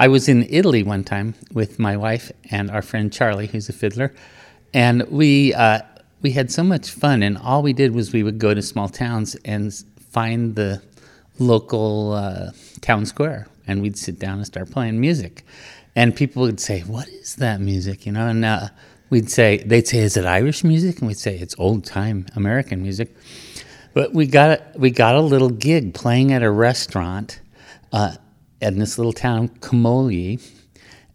I was in Italy one time with my wife and our friend Charlie, who's a fiddler, and we uh, we had so much fun. And all we did was we would go to small towns and find the local uh, town square, and we'd sit down and start playing music. And people would say, "What is that music?" You know, and uh, we'd say, they'd say, "Is it Irish music?" And we'd say, "It's old time American music." But we got we got a little gig playing at a restaurant uh, in this little town, Camogli,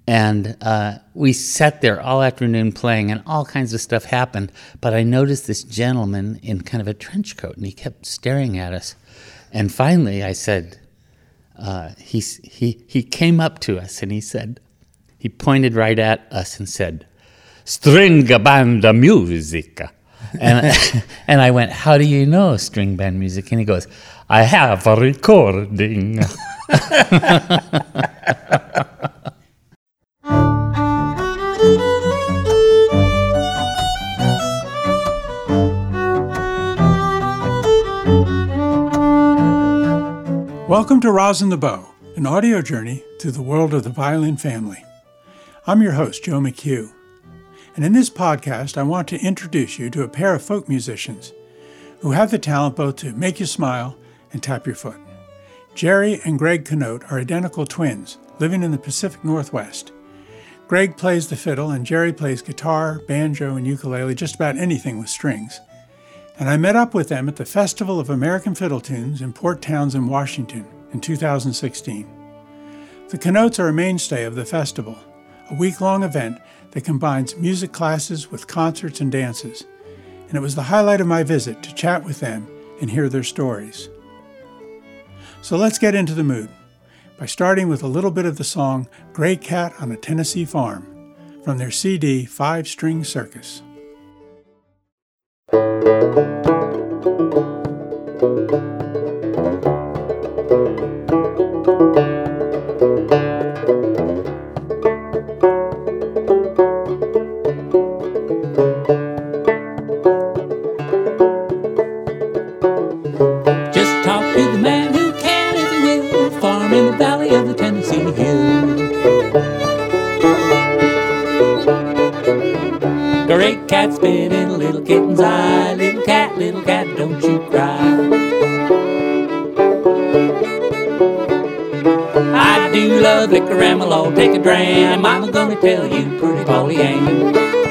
and uh, we sat there all afternoon playing, and all kinds of stuff happened. But I noticed this gentleman in kind of a trench coat, and he kept staring at us. And finally, I said, uh, he, he, he came up to us and he said, he pointed right at us and said, String band music. And, and I went, How do you know string band music? And he goes, I have a recording. Welcome to Rosin the Bow, an audio journey through the world of the violin family. I'm your host, Joe McHugh. And in this podcast, I want to introduce you to a pair of folk musicians who have the talent both to make you smile and tap your foot. Jerry and Greg Canote are identical twins living in the Pacific Northwest. Greg plays the fiddle and Jerry plays guitar, banjo, and ukulele, just about anything with strings and I met up with them at the Festival of American Fiddle Tunes in Port Townsend, Washington in 2016. The Canotes are a mainstay of the festival, a week long event that combines music classes with concerts and dances, and it was the highlight of my visit to chat with them and hear their stories. So let's get into the mood by starting with a little bit of the song Gray Cat on a Tennessee Farm from their CD Five String Circus. Take a dram. I'm gonna tell you, pretty Polly Ann.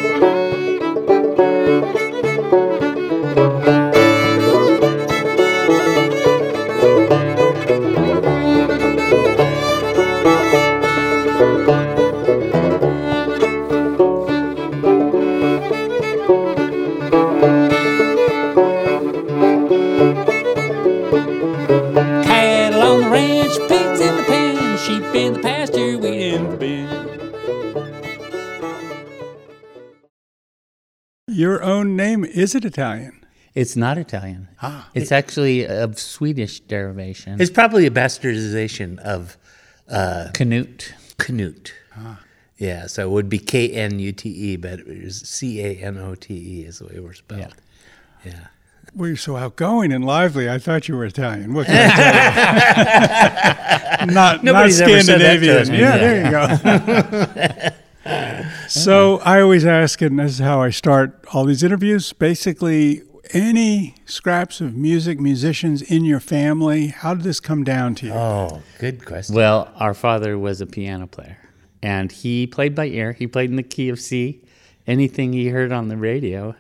Is it Italian? It's not Italian. Ah. It's actually of Swedish derivation. It's probably a bastardization of uh, Canute. Canute. Yeah, so it would be K N U T E, but it was C A N O T E is the way we're spelled. Yeah. Well, you're so outgoing and lively. I thought you were Italian. What can I tell you? not Nobody's not ever said that to Scandinavian. us, yeah, there you go. so I always ask, and this is how I start all these interviews. Basically, any scraps of music, musicians in your family. How did this come down to you? Oh, good question. Well, our father was a piano player, and he played by ear. He played in the key of C. Anything he heard on the radio,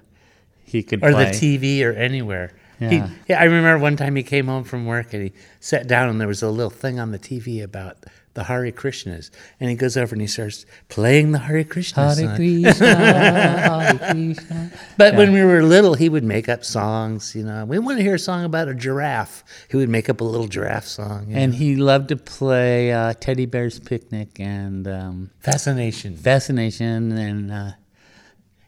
he could or play. the TV or anywhere. He- Yeah. yeah, I remember one time he came home from work and he sat down and there was a little thing on the TV about the Hare Krishnas, and he goes over and he starts playing the Hare Krishna Hare. Krishna, Hare Krishna. But when we were little, he would make up songs. You know, we want to hear a song about a giraffe. He would make up a little giraffe song. And know. he loved to play uh, Teddy Bear's Picnic and um, fascination, Fascination and uh,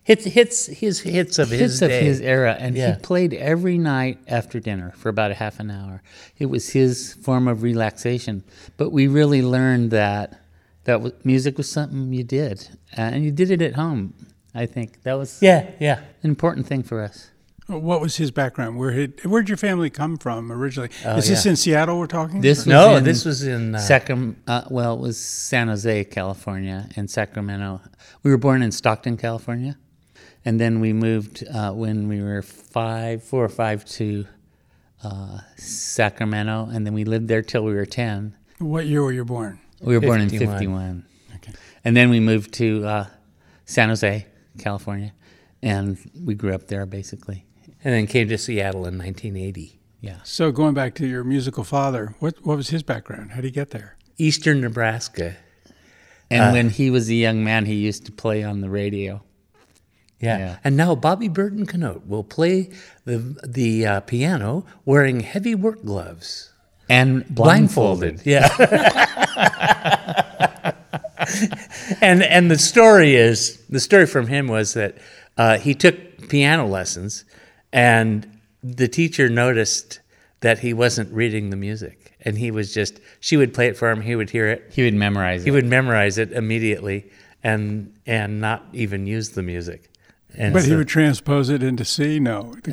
hits, hits, his hits of his hits of day. his era. And Yeah. he played every night after dinner for about a half an hour. It was his form of relaxation. But we really learned that that was, music was something you did, uh, and you did it at home. I think that was Yeah, yeah. an important thing for us. What was his background? Where did where'd your family come from originally? Is this yeah. in Seattle we're talking? This No, in this was in uh, Sacram- uh, well, it was San Jose, California, and Sacramento. We were born in Stockton, California, and then we moved uh, when we were five, four or five, to uh, Sacramento, and then we lived there till we were ten. What year were you born? We were born in 51. '51, Okay. and then we moved to uh, San Jose, California, and we grew up there basically. and then came to Seattle in 1980. Yeah. So going back to your musical father, what what was his background? How did he get there? Eastern Nebraska. And Uh, when he was a young man, he used to play on the radio. Yeah. Yeah. And now Bobby Burton Canote will play the the uh, piano wearing heavy work gloves. And blindfolded. Yeah. and and the story is the story from him was that uh, he took piano lessons, and the teacher noticed that he wasn't reading the music, and he was just she would play it for him, he would hear it, He would memorize it. he would memorize it immediately, and and not even use the music. And But he would transpose it into C. No,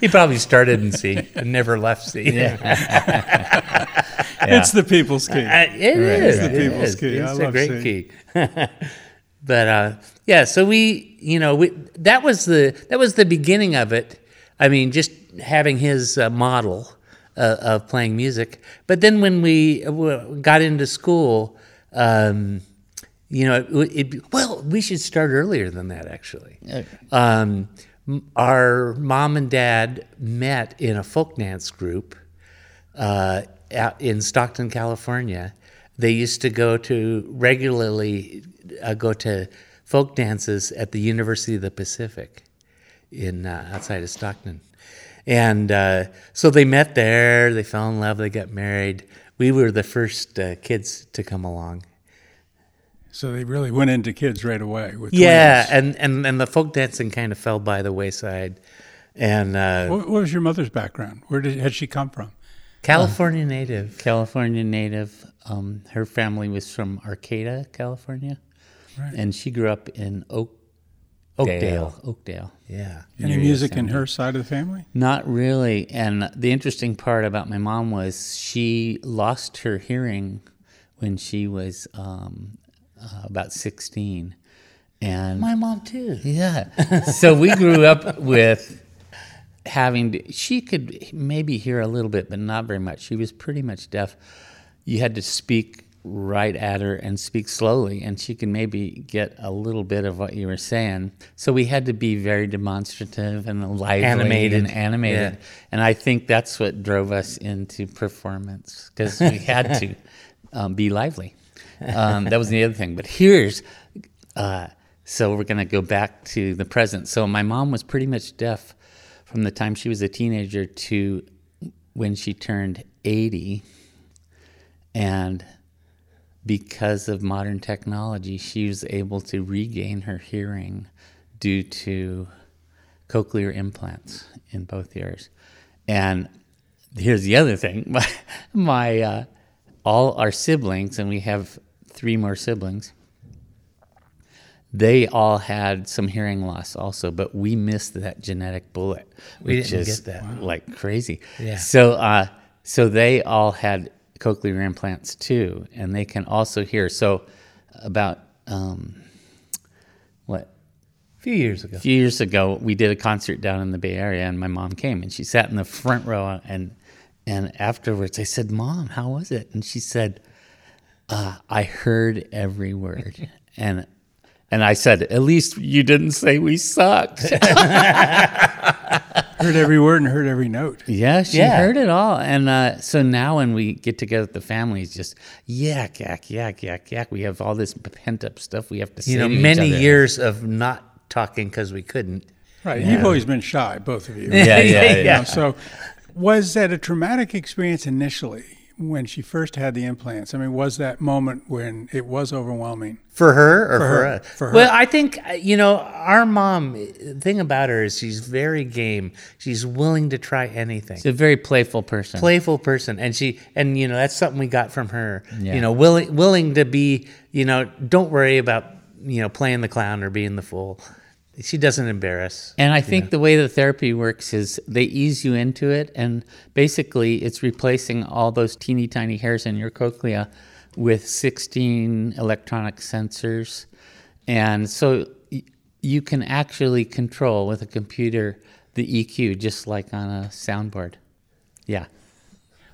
he probably started in C and never left C. Yeah, it's the people's key. Uh, it is. right. It The people's is. key. It's a love great seeing. key. but uh, yeah, so we, you know, we, that was the that was the beginning of it. I mean, just having his uh, model uh, of playing music. But then when we uh, got into school, um, you know, it, it, well, we should start earlier than that. Actually, um, our mom and dad met in a folk dance group uh, out in Stockton, California. They used to go to regularly uh, go to folk dances at the University of the Pacific in uh, outside of Stockton, and uh, so they met there. They fell in love. They got married. We were the first uh, kids to come along. So they really went into kids right away. With Yeah, twins. and, and and the folk dancing kind of fell by the wayside, and uh, What, what was your mother's background? Where did had she come from? California native. California native. Um, her family was from Arcata, California, Right. and she grew up in Oak, Oakdale. Oakdale. Yeah. Any near music in her side of the family? Not really. And the interesting part about my mom was she lost her hearing when she was um, uh, about 16. And My mom too. yeah. so we grew up with having to, she could maybe hear a little bit, but not very much. She was pretty much deaf. You had to speak right at her and speak slowly, and she could maybe get a little bit of what you were saying. So we had to be very demonstrative and lively Animated. and animated. Yeah. And I think that's what drove us into performance because we had to um, be lively. Um, that was the other thing. But here's, uh, so we're going to go back to the present. So my mom was pretty much deaf from the time she was a teenager to when she turned 80. And because of modern technology, she was able to regain her hearing due to cochlear implants in both ears. And here's the other thing: my, my uh, all our siblings, and we have three more siblings. They all had some hearing loss also, but we missed that genetic bullet, We which didn't is get that. like crazy. Yeah. So, uh, so they all had cochlear implants too, and they can also hear. So, about um, what A few years ago. a few years ago, we did a concert down in the Bay Area, and my mom came, and she sat in the front row, and and afterwards, I said, "Mom, how was it?" And she said, uh, "I heard every word," and and I said, "At least you didn't say we sucked." Heard every word and heard every note. yeah, she Yeah. heard it all, and uh, so now when we get together with the family, it's just yak yak yak yak yak. We have all this pent up stuff we have to say. You know, to each many other. years of not talking because we couldn't. Right. You've always been shy, both of you. Yeah, yeah, yeah. You know, so, was that a traumatic experience initially when she first had the implants? I mean, was that moment when it was overwhelming? For her or for, her. us? For her. Well, I think, uh, you know, our mom, the thing about her is she's very game. She's willing to try anything. She's a very playful person. Playful person. And she, and, you know, that's something we got from her. Yeah. You know, willing, willing to be, you know, don't worry about, you know, playing the clown or being the fool. She doesn't embarrass. And I think the way the therapy works is they ease you into it, and basically it's replacing all those teeny tiny hairs in your cochlea with 16 electronic sensors. And so y- you can actually control with a computer the EQ just like on a soundboard. Yeah.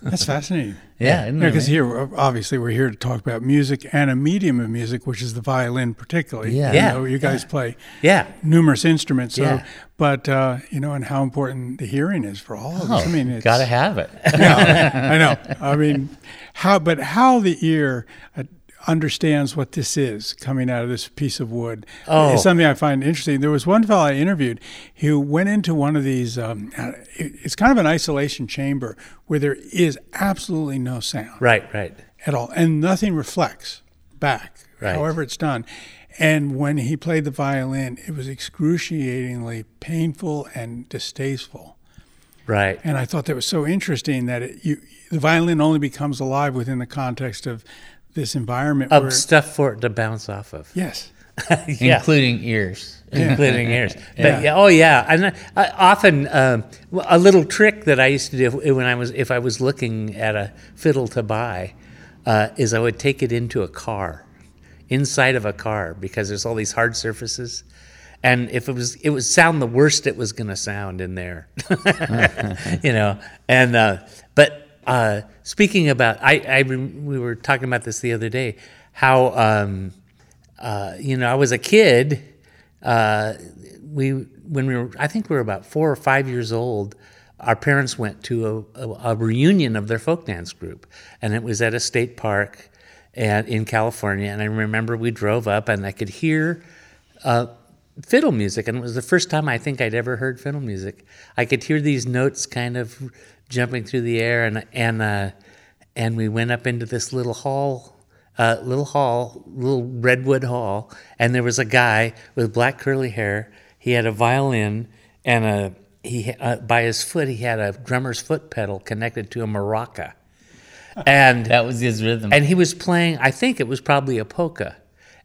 That's fascinating. Yeah. Because right? here, obviously, we're here to talk about music and a medium of music, which is the violin, particularly. Yeah. You Yeah. know, you guys play Yeah. numerous instruments. So, Yeah. but uh, you know, and how important the hearing is for all of us. I mean, it's, Gotta have it. yeah, I know. I mean, how? But how the ear uh, understands what this is coming out of this piece of wood Oh. is something I find interesting. There was one fellow I interviewed who went into one of these. Um, uh, it's kind of an isolation chamber where there is absolutely no sound Right. Right. at all, and nothing reflects back, Right. however it's done. And when he played the violin, it was excruciatingly painful and distasteful. Right. And I thought that was so interesting that it, you, the violin only becomes alive within the context of this environment. where, Of stuff for it to bounce off of. yes, yeah. Including ears. including ears. But Yeah. yeah. oh yeah, and I, I often um, a little trick that I used to do when I was if I was looking at a fiddle to buy uh, is I would take it into a car, inside of a car because there's all these hard surfaces, and if it was it would sound the worst it was going to sound in there, you know. And uh, but uh, speaking about, I, I we were talking about this the other day, how. Um, uh, you know, I was a kid. Uh, we when we were, I think we were about four or five years old. Our parents went to a, a, a reunion of their folk dance group, and it was at a state park, and in California. And I remember we drove up, and I could hear uh, fiddle music, and it was the first time I think I'd ever heard fiddle music. I could hear these notes kind of jumping through the air, and and uh, and we went up into this little hall uh, little hall, little redwood hall, and there was a guy with black curly hair. He had a violin and a he uh, by his foot he had a drummer's foot pedal connected to a maraca, and That was his rhythm. and he was playing. I think it was probably a polka,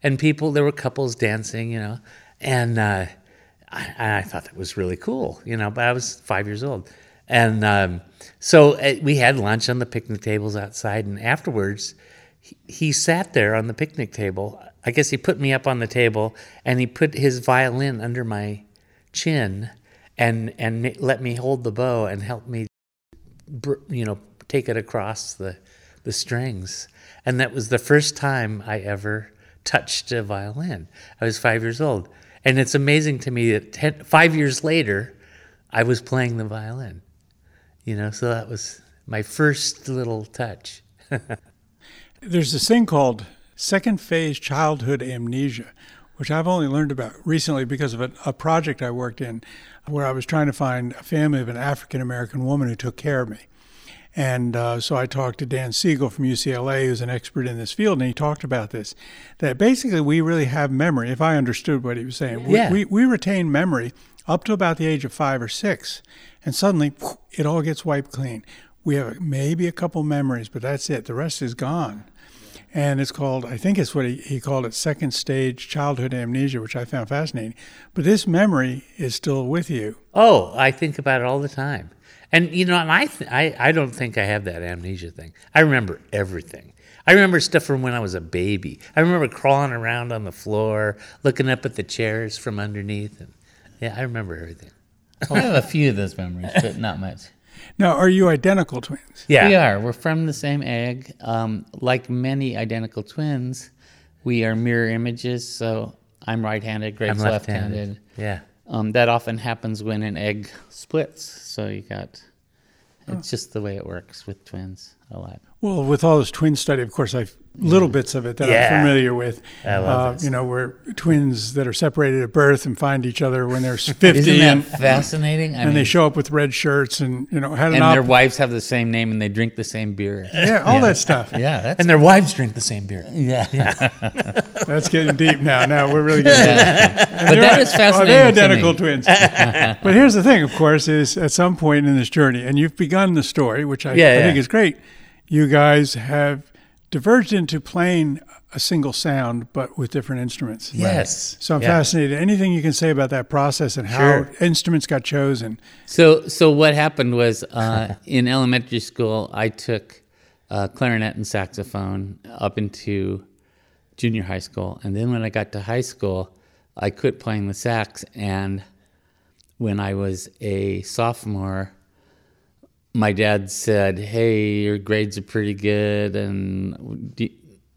and people there were couples dancing, you know, and uh, I, I thought that was really cool, you know. But I was five years old, and um, so uh, we had lunch on the picnic tables outside, and afterwards, he, he sat there on the picnic table. I guess he put me up on the table, and he put his violin under my chin, and and let me hold the bow and help me you know, take it across the, the strings. And that was the first time I ever touched a violin. I was five years old. And it's amazing to me that ten, five years later, I was playing the violin. You know, so that was my first little touch. there's this thing called second phase childhood amnesia, which I've only learned about recently because of a, a project I worked in where I was trying to find a family of an African American woman who took care of me. And uh, so I talked to Dan Siegel from UCLA, who's an expert in this field, and he talked about this that basically we really have memory, if I understood what he was saying. We, Yeah. we, we retain memory up to about the age of five or six, and suddenly it all gets wiped clean. We have maybe a couple memories, but that's it. The rest is gone. And it's called, I think it's what he, he called it, second stage childhood amnesia, which I found fascinating. But this memory is still with you. Oh, I think about it all the time. And you know, and I, th- I, I don't think I have that amnesia thing. I remember everything. I remember stuff from when I was a baby. I remember crawling around on the floor, looking up at the chairs from underneath, and yeah, I remember everything. I have a few of those memories, but not much. Now, are you identical twins? Yeah, We are. We're from the same egg. Um, like many identical twins, we are mirror images. So I'm right-handed, I'm left-handed. left-handed. Yeah, Um, that often happens when an egg splits. So you got. It's just the way it works with twins a lot. Well, with all this twin study, of course, I've little bits of it that Yeah. I'm familiar with. I love uh, this. You know, where twins that are separated at birth and find each other when they're 50 Isn't and, that fascinating? I and they show up with red shirts and, you know, had an and op- their wives have the same name and they drink the same beer. Yeah, all that stuff. Yeah, that's and their wives drink the same beer. yeah. yeah. That's getting deep now. Now we're really getting deep. But that is Oh, fascinating. they're to identical twins. but here's the thing, of course, is at some point in this journey, and you've begun the story, which I, Yeah, I think is great. You guys have diverged into playing a single sound, but with different instruments. Yes. So I'm Yeah. fascinated. Anything you can say about that process and how Sure. instruments got chosen? So, so what happened was uh, in elementary school, I took uh, clarinet and saxophone up into junior high school, and then when I got to high school, I quit playing the sax. And when I was a sophomore, my dad said, "Hey, your grades are pretty good, and do,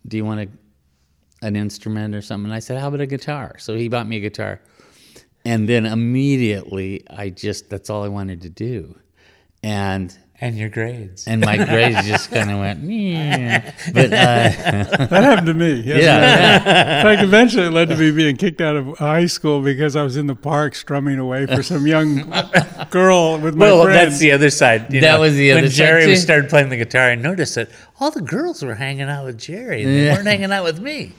do you want a, an instrument or something?" And I said, "How about a guitar?" So he bought me a guitar. And then immediately, I just, that's all I wanted to do. And And your grades. and my grades just kind of went, "Meh." but uh, That happened to me. Yes, yeah, In fact, eventually it led to me being kicked out of high school because I was in the park strumming away for some young girl with my well, friend. that's the other side. you That know. was the when other side, When Jerry too. started playing the guitar, I noticed that all the girls were hanging out with Jerry. And they weren't hanging out with me.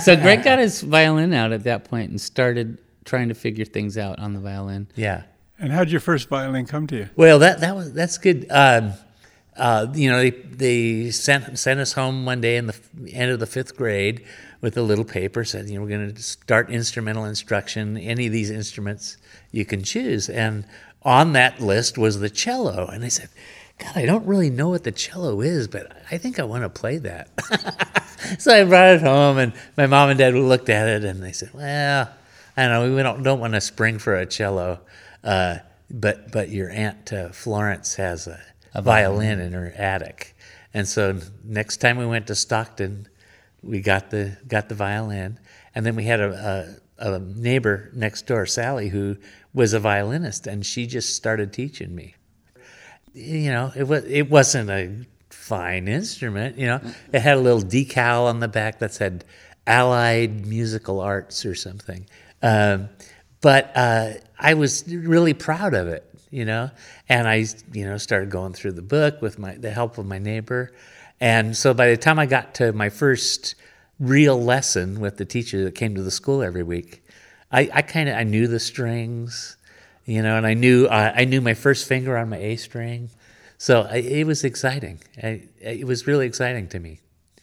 so Greg got his violin out at that point and started trying to figure things out on the violin. yeah. And how'd your first violin come to you? Well, that that was that's good. Um, uh, you know, they they sent sent us home one day in the end of the fifth grade with a little paper said, you know, we're going to start instrumental instruction. Any of these instruments you can choose, and on that list was the cello. And I said, God, I don't really know what the cello is, but I think I want to play that. so I brought it home, and my mom and dad looked at it, and they said, "Well, I don't know. We don't don't want to spring for a cello, uh, but but your aunt uh, Florence has a, a violin in her attic, and so next time we went to Stockton, we got the got the violin, and then we had a, a, a neighbor next door, Sally, who was a violinist, and she just started teaching me you know, it was it wasn't a fine instrument. You know, it had a little decal on the back that said Allied Musical Arts or something. Um, but uh, I was really proud of it. You know, and I you know started going through the book with my the help of my neighbor, and so by the time I got to my first real lesson with the teacher that came to the school every week, I, I kind of I knew the strings you know, and I knew uh, I knew my first finger on my A string, so I, it was exciting. I, it was really exciting to me.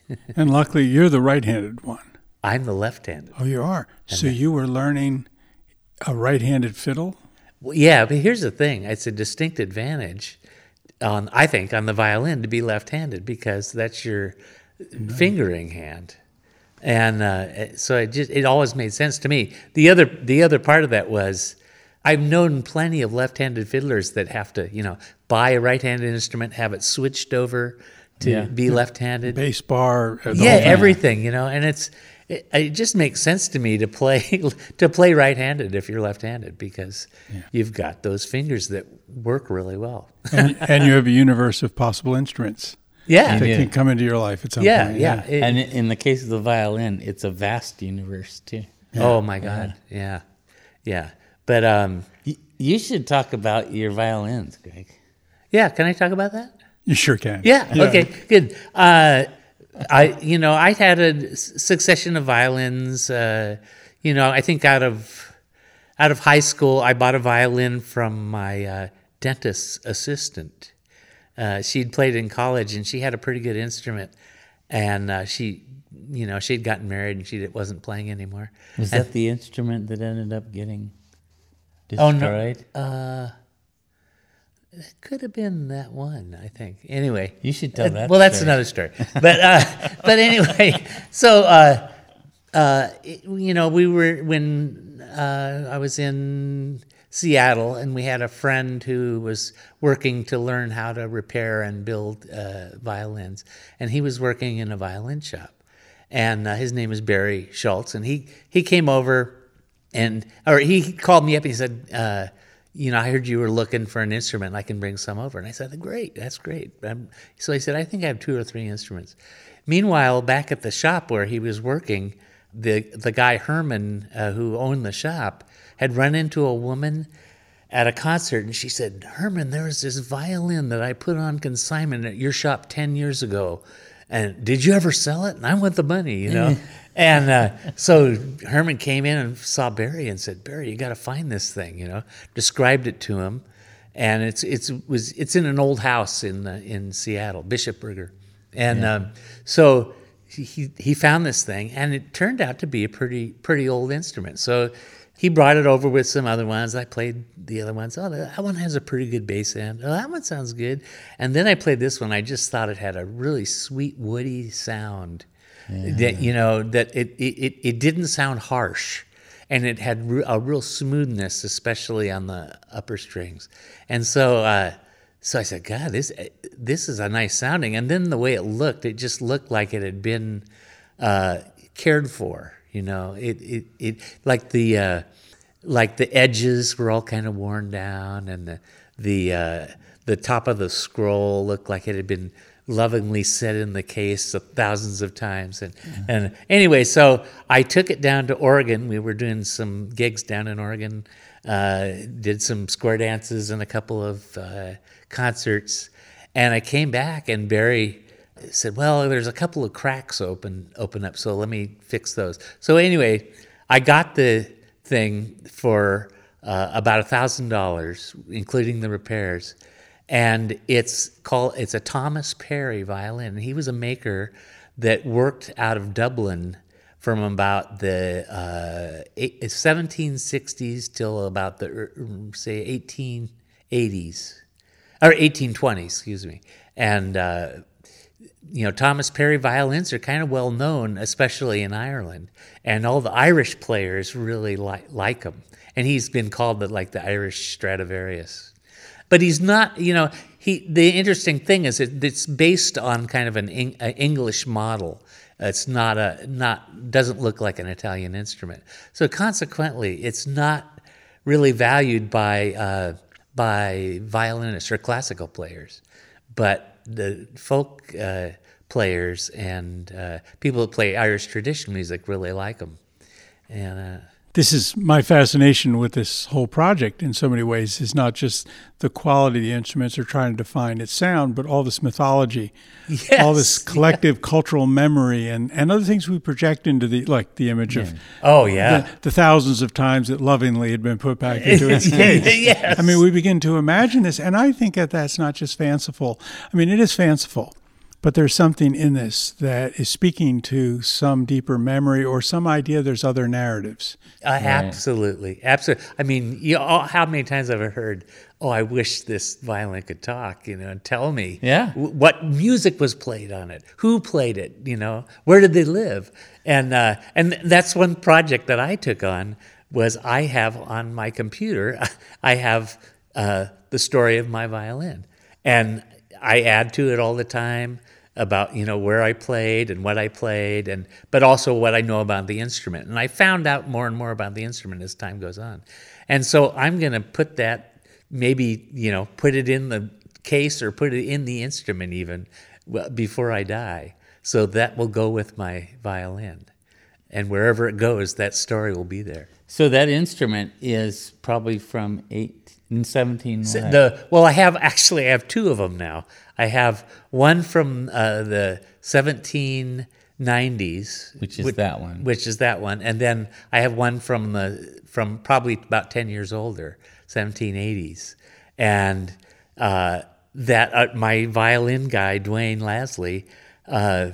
And luckily, you're the right-handed one. I'm the left-handed. Oh, you are. So you were learning a right-handed fiddle. Well, yeah, but here's the thing: it's a distinct advantage on I think on the violin to be left-handed because that's your fingering hand, and uh, so it just it always made sense to me. The other the other part of that was. I've known plenty of left-handed fiddlers that have to, you know, buy a right-handed instrument, have it switched over to Yeah. be left-handed. bass bar. uh, yeah, everything, you know, and it's it, it just makes sense to me to play to play right-handed if you're left-handed because you've got those fingers that work really well. and, and you have a universe of possible instruments Yeah, that Yeah. can come into your life at some yeah, point. yeah. It- And in the case of the violin, it's a vast universe too. oh my God, yeah, yeah. But um, Y- You should talk about your violins, Greg. yeah, can I talk about that? You sure can. Yeah. Okay. Good. Uh, I, you know, I had a succession of violins. Uh, you know, I think out of out of high school, I bought a violin from my uh, dentist's assistant. Uh, she'd played in college, and she had a pretty good instrument. And uh, she, you know, she'd gotten married, and she wasn't playing anymore. Was that the instrument that ended up getting Oh, no. It could have been that one, I think. Anyway, You should tell Uh, that well, that's story. another story. But uh, but anyway, so uh, uh, it- you know, we were when uh, I was in Seattle, and we had a friend who was working to learn how to repair and build uh, violins, and he was working in a violin shop, and uh, his name is Barry Schultz, and he he came over, and or he called me up and he said. You know, I heard you were looking for an instrument. I can bring some over. And I said, great, that's great. Um, so he said, I think I have two or three instruments. Meanwhile, back at the shop where he was working, the the guy Herman, uh, who owned the shop, had run into a woman at a concert, and she said, "Herman, there was this violin that I put on consignment at your shop ten years ago, and did you ever sell it? And I want the money, you know." and uh, so Herman came in and saw Barry and said, "Barry, you got to find this thing," you know. Described it to him, and it's it's was it's in an old house in uh, in Seattle, Bishop Burger, And um, so he he found this thing, and it turned out to be a pretty pretty old instrument. So he brought it over with some other ones. I played the other ones. Oh, that one has a pretty good bass end. Oh, that one sounds good. And then I played this one. I just thought it had a really sweet woody sound. That you know that it it, it didn't sound harsh and it had a real smoothness, especially on the upper strings. And so, uh, so I said, God, this this is a nice sounding. And then the way it looked, it just looked like it had been uh, cared for. You know, it it, it like the uh, like the edges were all kind of worn down, and the the uh, the top of the scroll looked like it had been lovingly set in the case thousands of times. And, and anyway, so I took it down to Oregon. We were doing some gigs down in Oregon, uh, did some square dances and a couple of uh, concerts. And I came back, and Barry said, "Well, there's a couple of cracks open open up, so let me fix those." So anyway, I got the thing for uh, about a thousand dollars, including the repairs and it's called it's a Thomas Perry violin. He was a maker that worked out of Dublin from about the uh, eight, 1760s till about the er, say 1880s or 1820s, excuse me. And uh, you know, Thomas Perry violins are kind of well known, especially in Ireland, and all the Irish players really like like him. And he's been called the, like the Irish Stradivarius. But he's not you know he the interesting thing is that it's based on kind of an english model. It's not a not doesn't look like an italian instrument. So consequently it's not really valued by uh, by violinists or classical players. But the folk uh, players and uh, people that play irish traditional music really like them and uh, this is my fascination with this whole project in so many ways is not just the quality of the instruments or trying to define its sound, but all this mythology, yes, all this collective yeah. cultural memory and, and other things we project into the like the image yeah. of oh yeah the, the, thousands of times that lovingly had been put back into its case. yes. I mean, we begin to imagine this, and I think that that's not just fanciful. I mean, it is fanciful but there's something in this that is speaking to some deeper memory or some idea there's other narratives. Uh, right. Absolutely. Absolutely. I mean, you know, how many times have I heard, oh, I wish this violin could talk, you know, and tell me yeah. w- what music was played on it, who played it, you know, where did they live? And, uh, and that's one project that I took on was I have on my computer, I have uh, the story of my violin. And I add to it all the time about you know where I played and what I played and but also what I know about the instrument. And I found out more and more about the instrument as time goes on. And so I'm going to put that maybe you know put it in the case or put it in the instrument even before I die. So that will go with my violin. And wherever it goes that story will be there. So that instrument is probably from 1817 the well I have actually I have two of them now I have one from uh, the 1790s, which is which, that one. Which is that one, and then I have one from the from probably about 10 years older, 1780s, and uh, that uh, my violin guy Dwayne Lasley, uh,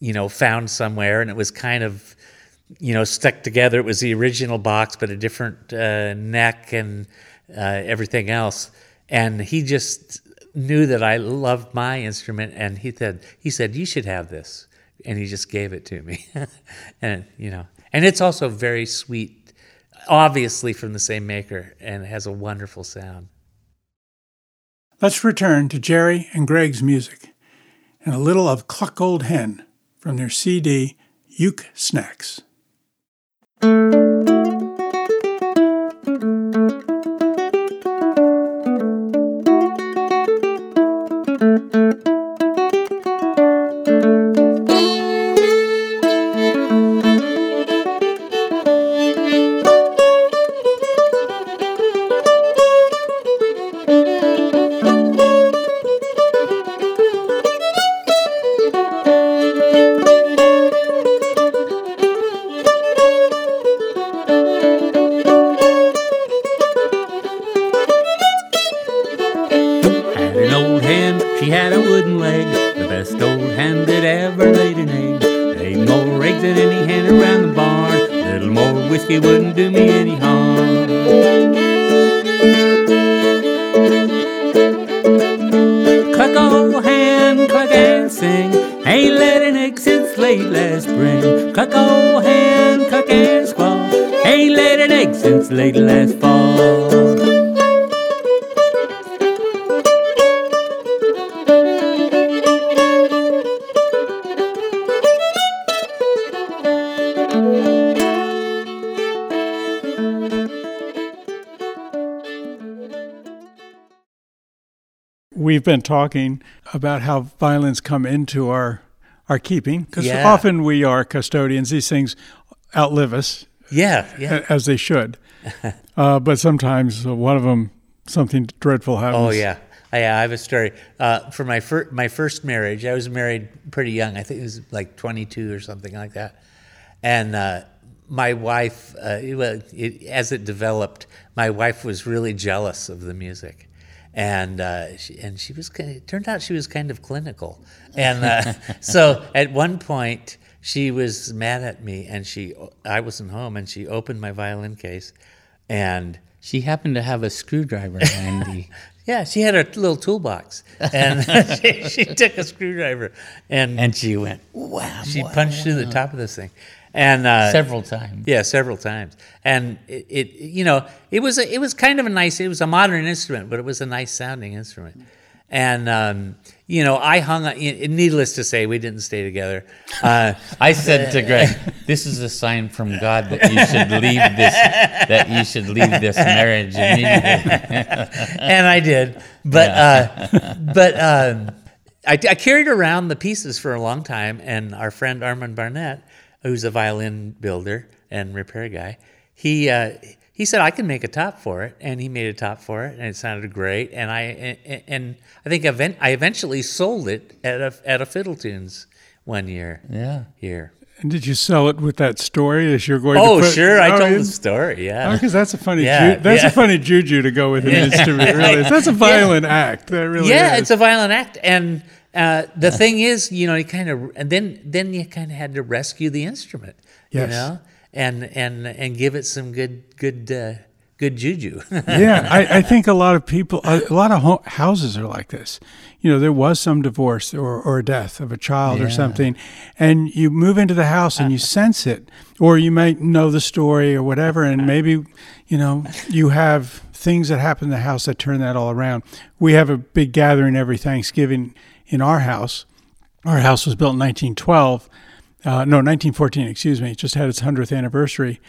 you know, found somewhere, and it was kind of you know stuck together. It was the original box, but a different uh, neck and uh, everything else, and he just knew that I loved my instrument, and he said, he said, you should have this, and he just gave it to me, and you know, and it's also very sweet, obviously from the same maker, and has a wonderful sound. Let's return to Jerry and Greg's music, and a little of Cluck Old Hen from their CD Uke Snacks. Been talking about how violins come into our our keeping because Yeah. often we are custodians. These things outlive us Yeah, yeah. as they should, uh, but sometimes uh, one of them something dreadful happens. Oh yeah, I, I have a story. Uh, for my fir- my first marriage, I was married pretty young. I think it was like 22 or something like that. And uh, my wife, uh, it, it, as it developed, my wife was really jealous of the music, and uh, she, and she was kind it turned out she was kind of clinical, and uh, so at one point she was mad at me, and she I wasn't home, and she opened my violin case, and She happened to have a screwdriver handy. yeah, she had a little toolbox, and she, she took a screwdriver, and and she went, wow. she punched through the top of this thing, and uh, several times. yeah, several times, and it, it, you know, it was a, it was kind of a nice, it was a modern instrument, but it was a nice sounding instrument, and um, you know, I hung on. Needless to say, we didn't stay together. Uh, I said to Greg, "This is a sign from God that you should leave this that you should leave this marriage immediately." and I did. But uh, but um, I, I carried around the pieces for a long time, and our friend Armand Barnett, who's a violin builder and repair guy, he uh, he said I can make a top for it, and he made a top for it, and it sounded great. And I and, and I think event, I eventually sold it at a at a Fiddle Tunes one year. Yeah. Here. And did you sell it with that story as you're going? Oh, to put, sure. I Oh, told yeah. the story. Yeah. Because that's a funny, Yeah, ju- that's yeah. a funny juju to go with an instrument. Really, that's a violent act. That really yeah, is. it's a violent act, and uh, the thing is, you know, you kind of, and then then you kind of had to rescue the instrument, you know, and and and give it some good good uh, good juju. yeah, I, I think a lot of people, a, a lot of ho- houses are like this. You know, there was some divorce or, or a death of a child or something, and you move into the house and you sense it, or you might know the story or whatever, and maybe, you know, you have things that happen in the house that turn that all around. We have a big gathering every Thanksgiving in our house. Our house was built in 1912. Uh, no, 1914, excuse me. It just had its 100th anniversary.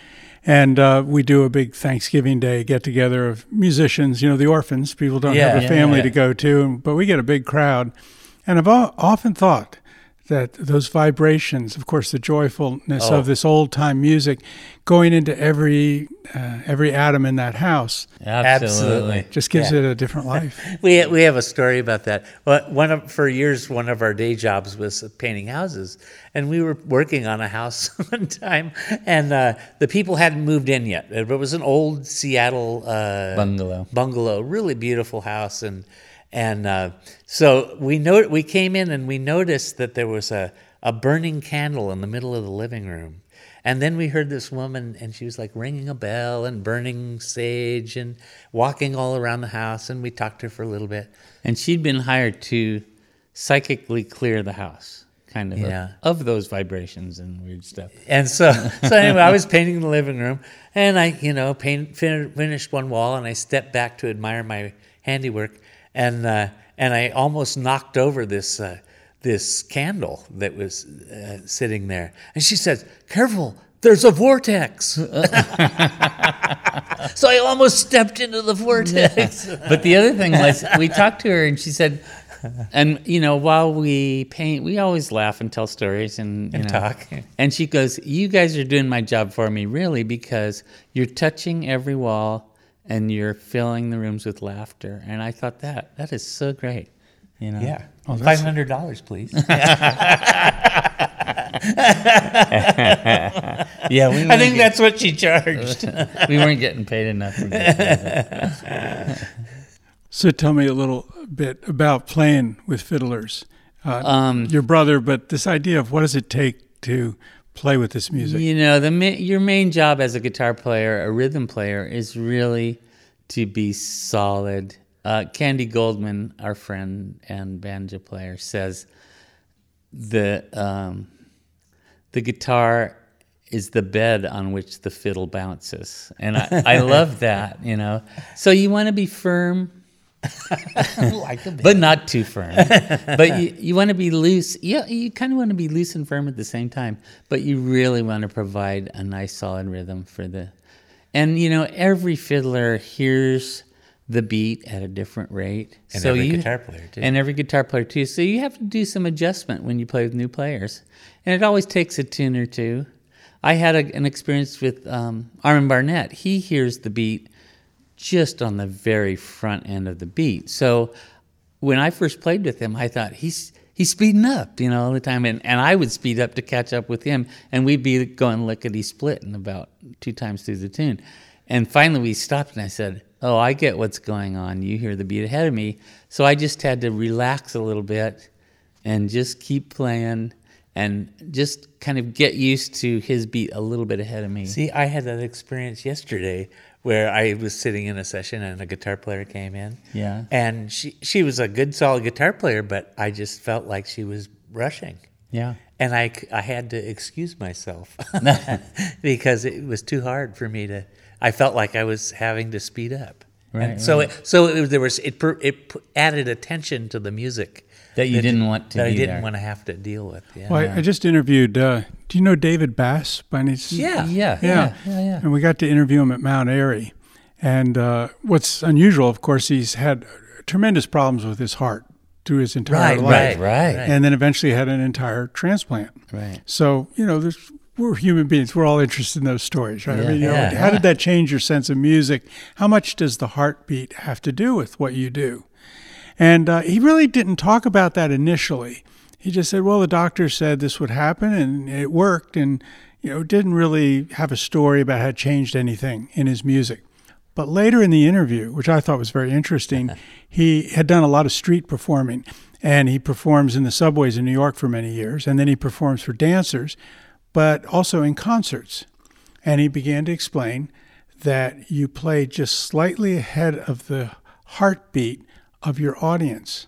And uh, we do a big Thanksgiving Day get together of musicians, you know, the orphans. People don't Yeah, have a yeah, family yeah. to go to, but we get a big crowd. And I've often thought that those vibrations, of course, the joyfulness Oh. of this old time music going into every, uh, every atom in that house Absolutely. just gives Yeah. it a different life. we we have a story about that. Well, One of for years, one of our day jobs was painting houses, and we were working on a house one time, and uh, the people hadn't moved in yet. It was an old Seattle uh, Bungalow. bungalow, really beautiful house, and and uh, so we know we came in and we noticed that there was a a burning candle in the middle of the living room. And then we heard this woman, and she was like ringing a bell and burning sage and walking all around the house. And we talked to her for a little bit. And she'd been hired to psychically clear the house, kind of, Yeah. of those vibrations and weird stuff. And so, so anyway, I was painting the living room, and I, you know, paint, fin- finished one wall, and I stepped back to admire my handiwork, and uh, and I almost knocked over this uh, this candle that was uh, sitting there, and she says, "Careful, there's a vortex." so I almost stepped into the vortex. But the other thing was, we talked to her and she said, and you know, while we paint, we always laugh and tell stories and, you And know. talk. And she goes, "You guys are doing my job for me, really, because you're touching every wall and you're filling the rooms with laughter." And I thought that that is so great, you know. Yeah, Oh, five hundred dollars, please. yeah. We I weren't, think that's what she charged. we weren't getting paid enough. For. So tell me a little bit about playing with fiddlers. Uh, Um, your brother, but this idea of what does it take to play with this music? You know, the your main job as a guitar player, a rhythm player, is really to be solid. Uh, Candy Goldman, our friend and banjo player, says the um, the guitar is the bed on which the fiddle bounces, and I, I love that. You know, so you want to be firm but not too firm. but you, you want to be loose. Yeah, you kind of want to be loose and firm at the same time. But you really want to provide a nice solid rhythm for the. And you know, every fiddler hears the beat at a different rate. And so every you, guitar player, too. And every guitar player too. So you have to do some adjustment when you play with new players, and it always takes a tune or two. I had a, an experience with um, Armin Barnett. He hears the beat just on the very front end of the beat. So when I first played with him, I thought he's he's speeding up, you know, all the time, and, and I would speed up to catch up with him, and we'd be going lickety split in about two times through the tune. And finally, we stopped, and I said, "Oh, I get what's going on. You hear the beat ahead of me." So I just had to relax a little bit and just keep playing and just kind of get used to his beat a little bit ahead of me. See, I had that experience yesterday where I was sitting in a session and a guitar player came in. Yeah. And she she was a good solid guitar player, but I just felt like she was rushing. Yeah. And I I had to excuse myself because it was too hard for me to I felt like I was having to speed up. Right, And so it, so it, there was it it added attention to the music That you didn't want to that I didn't there. want to have to deal with. Yeah. Well, I, I just interviewed. Uh, do you know David Bass by any? s- Yeah. Yeah, Yeah. yeah, yeah. And we got to interview him at Mount Airy. And uh, what's unusual, of course, he's had tremendous problems with his heart through his entire Right, life. right, right. And then eventually had an entire transplant. Right. So, you know, there's, we're human beings. We're all interested in those stories, right? I mean, you know, Yeah. how did that change your sense of music? How much does the heartbeat have to do with what you do? And uh, he really didn't talk about that initially. He just said, well, the doctor said this would happen and it worked. And, you know, didn't really have a story about how it changed anything in his music. But later in the interview, which I thought was very interesting, he had done a lot of street performing. And he performs in the subways in New York for many years. And then he performs for dancers, but also in concerts. And he began to explain that you play just slightly ahead of the heartbeat of your audience.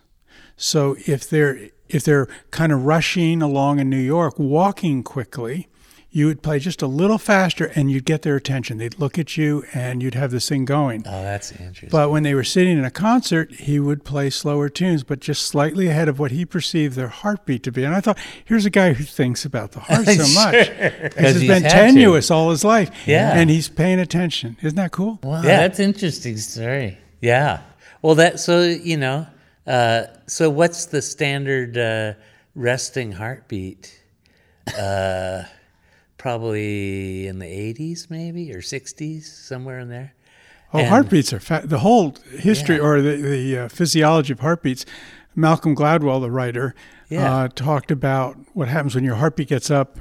So if they're if they're kind of rushing along in New York, walking quickly, you would play just a little faster and you'd get their attention. They'd look at you and you'd have this thing going. Oh, that's interesting. But when they were sitting in a concert, he would play slower tunes, but just slightly ahead of what he perceived their heartbeat to be. And I thought, here's a guy who thinks about the heart so much. Because it's he's been had to. tenuous all his life. Yeah. And he's paying attention. Isn't that cool? Wow, Yeah. that's interesting story. Yeah. Well, that so you know. Uh, so what's the standard uh, resting heartbeat? Uh, probably in the 80s, maybe or 60s, somewhere in there. Oh, And- heartbeats are fa- the whole history Yeah. or the, the uh, physiology of heartbeats. Malcolm Gladwell, the writer, Yeah. uh, talked about what happens when your heartbeat gets up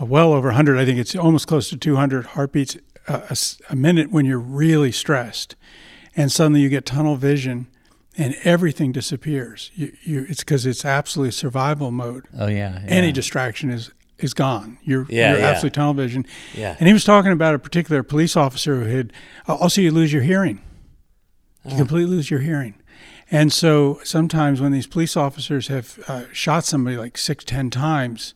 uh, well over 100. I think it's almost close to 200 heartbeats a, a minute when you're really stressed. And suddenly you get tunnel vision and everything disappears. You, you, it's because it's absolutely survival mode. Oh yeah. Any distraction is is gone. You're, Yeah, you're yeah. absolutely tunnel vision. Yeah. And he was talking about a particular police officer who had also you lose your hearing. You completely lose your hearing. And so sometimes when these police officers have uh, shot somebody like six, ten times,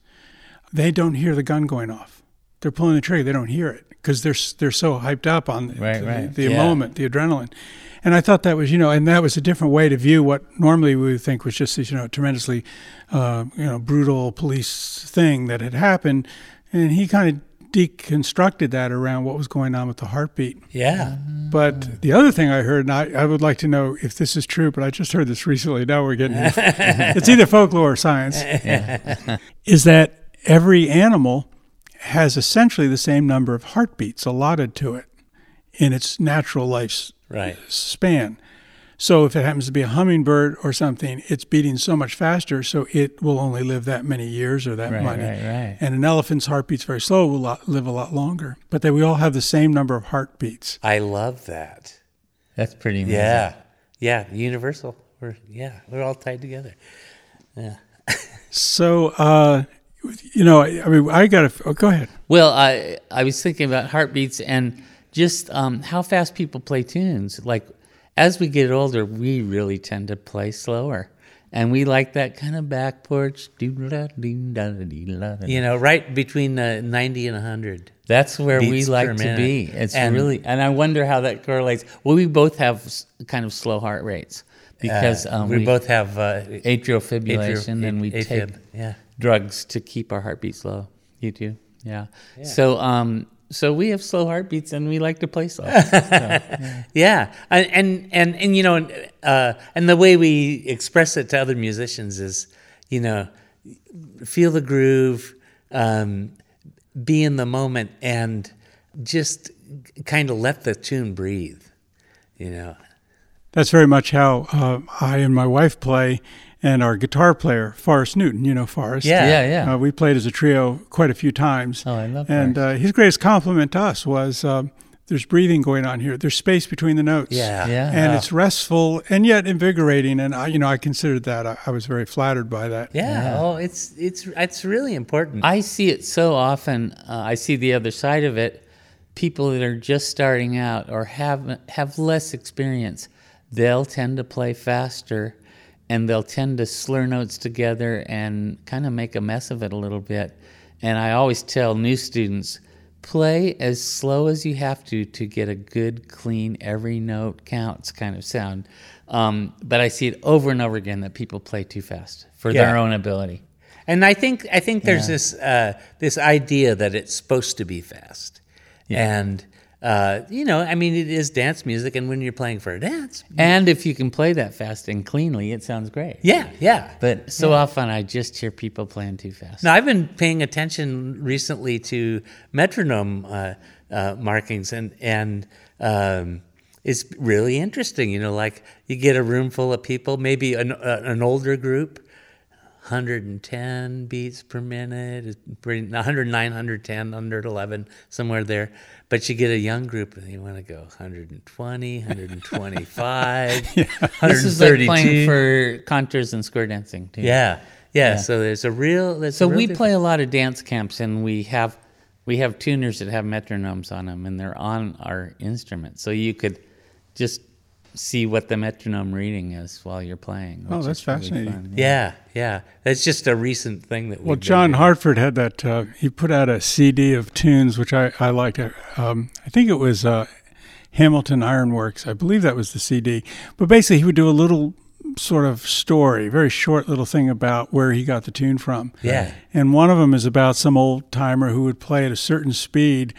they don't hear the gun going off. They're pulling the trigger. They don't hear it because they're they're so hyped up on the, Right, the, right. the Yeah. moment, the adrenaline. And I thought that was, you know, and that was a different way to view what normally we would think was just this, you know, tremendously, uh, you know, brutal police thing that had happened. And he kind of deconstructed that around what was going on with the heartbeat. Yeah. But the other thing I heard, and I, I would like to know if this is true, but I just heard this recently. Now we're getting it's either folklore or science. is that every animal has essentially the same number of heartbeats allotted to it in its natural life Right. span. So if it happens to be a hummingbird or something, it's beating so much faster, so it will only live that many years or that Right, many. right, right. And an elephant's heartbeat's very slow, will lot, live a lot longer. But that we all have the same number of heartbeats. I love that. That's pretty amazing. Yeah. Yeah. Universal. We're yeah. We're all tied together. Yeah. So uh, you know, I, I mean, I got to oh, go ahead. Well, I I was thinking about heartbeats and just um, how fast people play tunes. Like as we get older, we really tend to play slower, and we like that kind of back porch. You You know, right between uh, 90 and 100. That's where we like to be. It's And- really, and I wonder how that correlates. Well, we both have kind of slow heart rates because Uh, um, we, both have uh, atrial fibrillation, atrio- and we AFib, take yeah. Drugs to keep our heartbeats low. You do, yeah. So, um, so we have slow heartbeats, and we like to play slow. Yeah, and and and, and you know, uh, and the way we express it to other musicians is, you know, feel the groove, um, be in the moment, and just kind of let the tune breathe. You know, That's very much how uh, I and my wife play, and our guitar player, Forrest Newton. You know Forrest. Yeah. yeah, yeah. Uh, we played as a trio quite a few times. Oh, I love And uh, his greatest compliment to us was, um, "There's breathing going on here. There's space between the notes. yeah, Yeah. and it's restful and yet invigorating." And I, you know, I considered that. I, I was very flattered by that. yeah. Oh, it's it's it's really important. I see it so often. Uh, I see the other side of it. People that are just starting out or have have less experience, they'll tend to play faster, and they'll tend to slur notes together and kind of make a mess of it a little bit. And I always tell new students, play as slow as you have to to get a good, clean, every note counts kind of sound. Um, but I see it over and over again that people play too fast for their own ability. And I think I think there's this uh, this idea that it's supposed to be fast, and uh, you know, I mean, it is dance music, and when you're playing for a dance, And if you can play that fast and cleanly, it sounds great. yeah, yeah. But so often I just hear people playing too fast. Now I've been paying attention recently to metronome uh, uh, markings, and and um, it's really interesting. You know, like you get a room full of people, maybe an uh, an older group. 110 beats per minute, is 109, 110, 111, somewhere there. But you get a young group and you want to go 120, 125, 132. This is like playing for contras and square dancing too. yeah, yeah, So there's a real. There's So a real we difference. play a lot of dance camps, and we have we have tuners that have metronomes on them, and they're on our instruments. so you could just see what the metronome reading is while you're playing. Oh, that's really fascinating. fun, Yeah, yeah. That's just a recent thing that we. Well, John Hartford had that. Uh, he put out a CD of tunes, which I I liked. Um, I think it was uh, Hamilton Ironworks. I believe that was the CD. But basically, he would do a little sort of story, very short little thing about where he got the tune from. Yeah. And one of them is about some old timer who would play at a certain speed.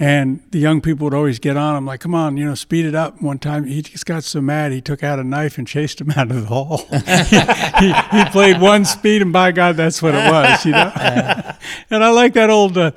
And the young people would always get on him, like, come on, you know, speed it up. One time he just got so mad, he took out a knife and chased him out of the hall. he, he played one speed, and by God, that's what it was, you know? and I like that old, uh,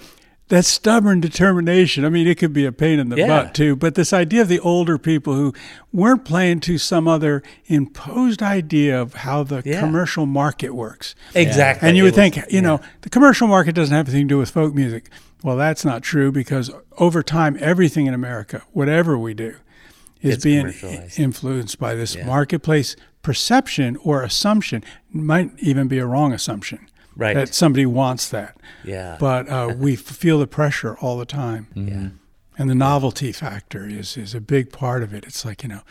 that stubborn determination. I mean, it could be a pain in the Yeah. butt, too. But this idea of the older people who weren't playing to some other imposed idea of how the Yeah. commercial market works. Exactly. And you would was- think, you know, the commercial market doesn't have anything to do with folk music. Well, that's not true because over time, everything in America, whatever we do, is Gets being influenced by this marketplace perception or assumption. Might even be a wrong assumption Right. that somebody wants that. Yeah. But uh, we feel the pressure all the time. Yeah. And the novelty factor is, is a big part of it. It's like, you know,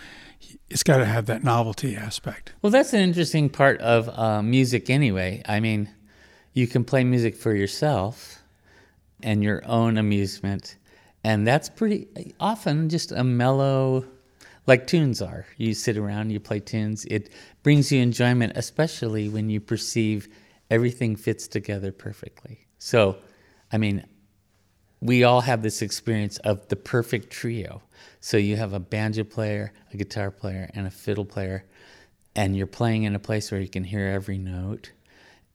it's got to have that novelty aspect. Well, that's an interesting part of uh, music, anyway. I mean, you can play music for yourself and your own amusement, and that's pretty often just a mellow, like tunes are. You sit around, you play tunes. It brings you enjoyment, especially when you perceive everything fits together perfectly. So, I mean, we all have this experience of the perfect trio. So you have a banjo player, a guitar player, and a fiddle player, and you're playing in a place where you can hear every note.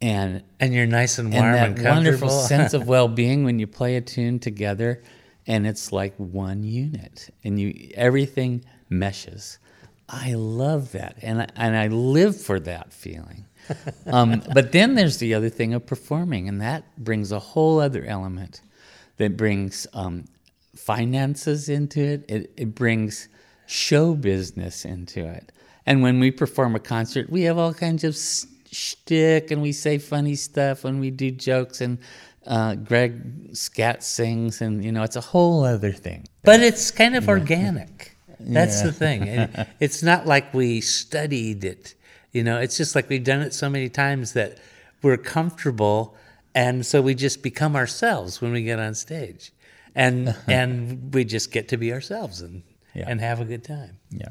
And and you're nice and warm and and, comfortable. wonderful sense of well-being when you play a tune together and it's like one unit and you everything meshes i love that and I, and I live for that feeling um, but then there's the other thing of performing and that brings a whole other element that brings um, finances into it. it it brings show business into it and when we perform a concert we have all kinds of s- shtick and we say funny stuff and we do jokes and uh, Greg scat sings and you know it's a whole other thing. But it's kind of organic. That's the thing. It's not like we studied it. You know, it's just like we've done it so many times that we're comfortable and so we just become ourselves when we get on stage. And and we just get to be ourselves and Yeah. and have a good time. Yeah.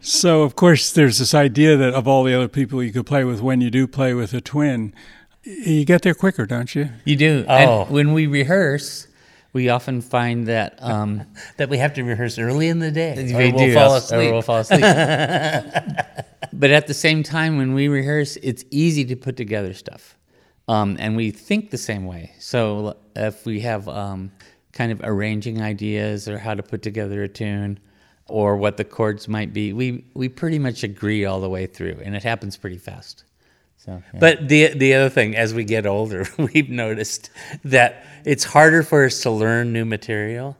So, of course, there's this idea that of all the other people you could play with, when you do play with a twin, you get there quicker, don't you? You do. Oh. And when we rehearse, we often find that um, That we have to rehearse early in the day. we or we'll do, fall or asleep. we'll fall asleep. but at the same time, when we rehearse, it's easy to put together stuff, um, and we think the same way. So if we have um, kind of arranging ideas or how to put together a tune, or what the chords might be, we we pretty much agree all the way through, and it happens pretty fast. So, yeah. But the the other thing, as we get older, we've noticed that it's harder for us to learn new material.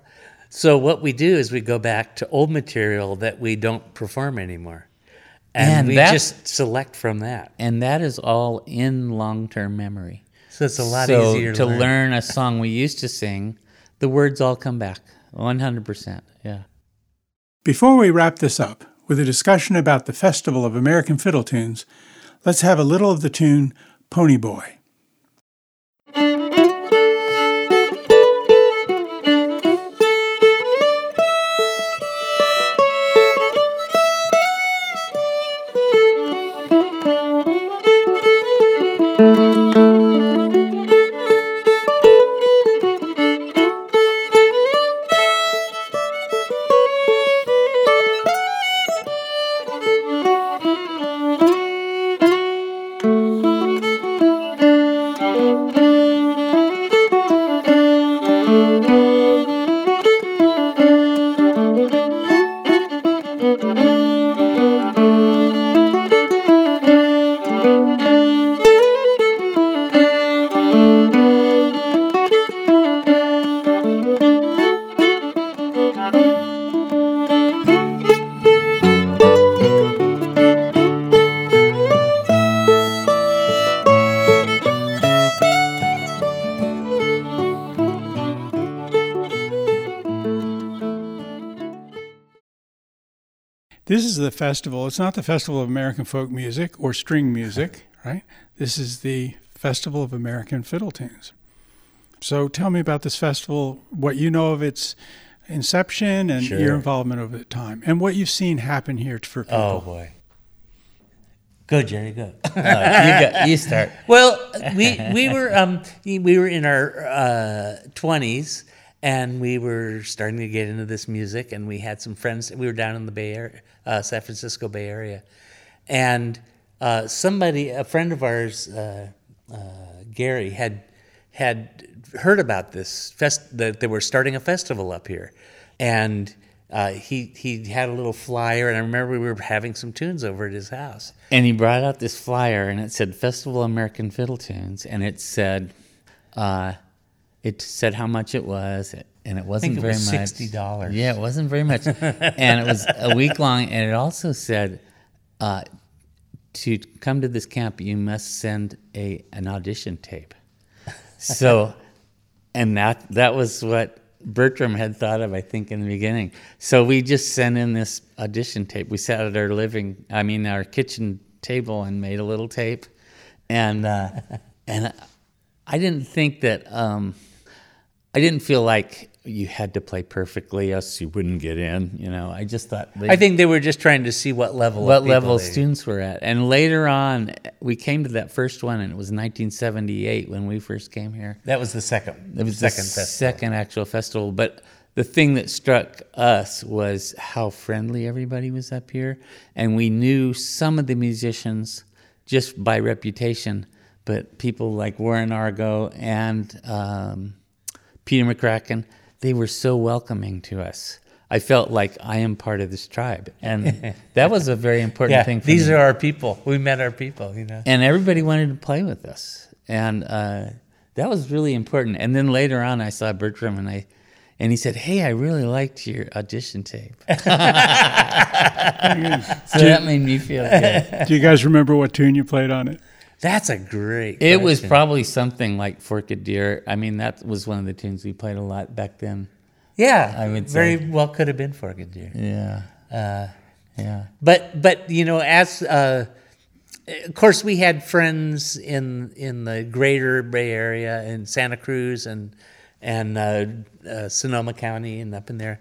So what we do is we go back to old material that we don't perform anymore, and, And we just select from that. and that is all in long-term memory. So it's a lot so easier to, to learn. learn a song we used to sing. The words all come back, one hundred percent. Yeah. Before we wrap this up with a discussion about the Festival of American Fiddle Tunes, let's have a little of the tune Pony Boy. Festival. It's not the Festival of American Folk Music or String Music, right? This is the Festival of American Fiddle Tunes. So tell me about this festival, what you know of its inception and your involvement over the time, and what you've seen happen here for people. Oh boy. Go, Jerry. Go. you got, you start. Well, we we were um we were in our twenties and we were starting to get into this music and we had some friends. We were down in the Bay Area, uh, San Francisco Bay Area, and uh, somebody, a friend of ours, uh, uh, Gary, had had heard about this fest that they were starting a festival up here, and. Uh, he he had a little flyer, and I remember we were having some tunes over at his house. And he brought out this flyer, and it said Festival American Fiddle Tunes, and it said, uh, it said how much it was, and it wasn't it very was much. $60. Yeah, it wasn't very much, and it was a week long, and it also said, uh, to come to this camp, you must send a an audition tape. So, and that that was what Bertram had thought of, I think, in the beginning. So we just sent in this audition tape. We sat at our living, I mean, our kitchen table, and made a little tape, and uh, and I didn't think that um, I didn't feel like you had to play perfectly, else you wouldn't get in. You know, I just thought they, I think they were just trying to see what level what of level they- students were at. And later on, we came to that first one, and it was 1978 when we first came here. That was the second. It was second the festival. second actual festival. But the thing that struck us was how friendly everybody was up here, and we knew some of the musicians just by reputation. But people like Warren Argo and um, Peter McCracken, they were so welcoming to us. I felt like I am part of this tribe, and that was a very important Yeah, thing. For these me are our people. We met our people. You know. and everybody wanted to play with us, and uh, that was really important. And then later on, I saw Bertram, and I, and he said, "Hey, I really liked your audition tape." so that made me feel good. Do you guys remember what tune you played on it? That's a great. It was probably something like "Fork a Deer." I mean, that was one of the tunes we played a lot back then. yeah. I would very say. well could have been for a deer. Yeah, Uh, yeah. but but you know as uh, of course we had friends in in the greater bay area in santa cruz and and uh, uh, sonoma county and up in there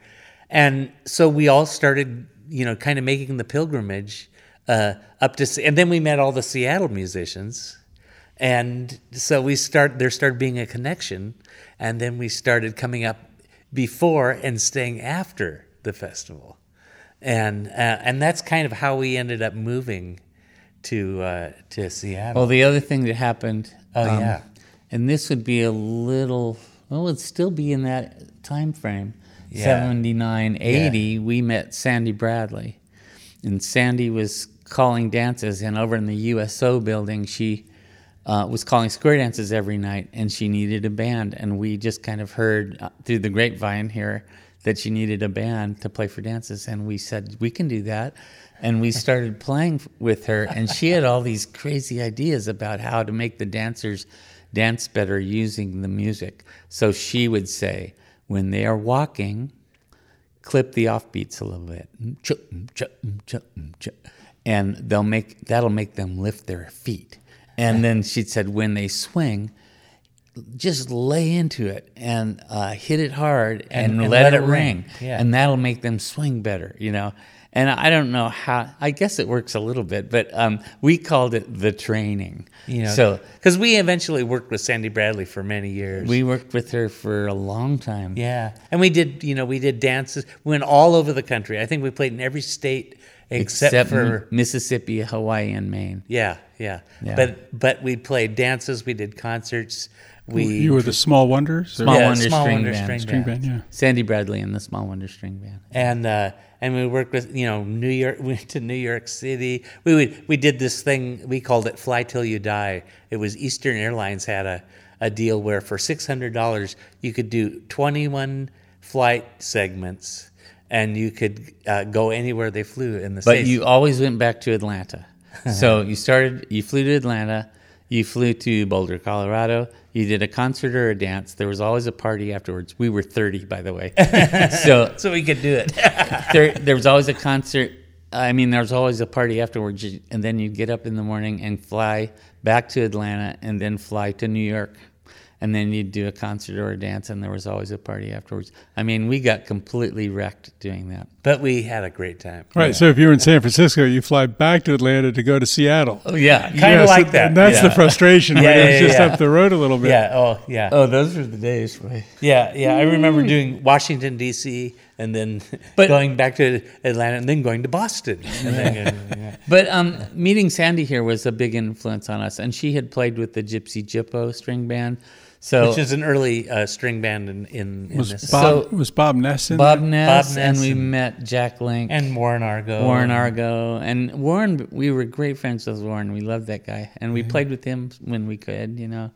and so we all started you know kind of making the pilgrimage uh, up to and then we met all the seattle musicians and so we start there started being a connection and then we started coming up before and staying after the festival and uh, and that's kind of how we ended up moving to uh, to Seattle. Well, the other thing that happened. um, Oh, yeah. And this would be a little. Well, it'd still be in that time frame. Yeah. 79, 80, we met Sandy Bradley. And Sandy was calling dances, and over in the USO building, she uh, was calling square dances every night, and she needed a band. And we just kind of heard uh, through the grapevine here that she needed a band to play for dances, and we said we can do that. And we started playing with her, and she had all these crazy ideas about how to make the dancers dance better using the music. So she would say, when they are walking, clip the offbeats a little bit, and they'll make that'll make them lift their feet. And then she said, when they swing, just lay into it and uh, hit it hard and, and let, let it it ring, ring. Yeah. and that'll make them swing better, you know. And I don't know how. I guess it works a little bit, but um, we called it the training. you know, so because we eventually worked with Sandy Bradley for many years. we worked with her for a long time. yeah, and we did you know we did dances. We went all over the country. I think we played in every state except, for Mississippi, Hawaii, and Maine. yeah, yeah Yeah. But but we played dances. We did concerts. We you were the Small Wonders? Small yeah, Wonder Small String Wonder Band. String String Band. band, yeah. Sandy Bradley and the Small Wonder String Band. and uh, and we worked with you know New York. We went to New York City. We would, we did this thing. We called it "Fly Till You Die." It was Eastern Airlines had a, a deal where for six hundred dollars you could do twenty one flight segments, and you could uh, go anywhere they flew in the But states. you always went back to Atlanta. so you started, you flew to Atlanta, you flew to Boulder, Colorado. You did a concert or a dance. There was always a party afterwards. We were 30, by the way. so so we could do it. there, there was always a concert. I mean, there was always a party afterwards. And then you get up in the morning and fly back to Atlanta and then fly to New York. And then you'd do a concert or a dance, and there was always a party afterwards. I mean, we got completely wrecked doing that. but we had a great time. Right. So if you're in San Francisco, you fly back to Atlanta to go to Seattle. Oh, yeah. Kinda Yes, like that, And that's the yeah. frustration. Yeah, when yeah, it's just yeah. up the road a little bit. Yeah. Oh yeah. Oh, those were the days. Right? Yeah, yeah. I remember doing Washington D.C. and then But- going back to Atlanta and then going to Boston. And then yeah. But um, meeting Sandy here was a big influence on us, and she had played with the Gypsy Gyppo string band. So which is an early uh, string band in in, in Was this. Bob was Bob Ness in Bob there? Ness, Bob and we and- met Jack Link and Warren Argo. Warren Argo, and Warren. We were great friends with Warren. We loved that guy, and we played with him when we could, you know.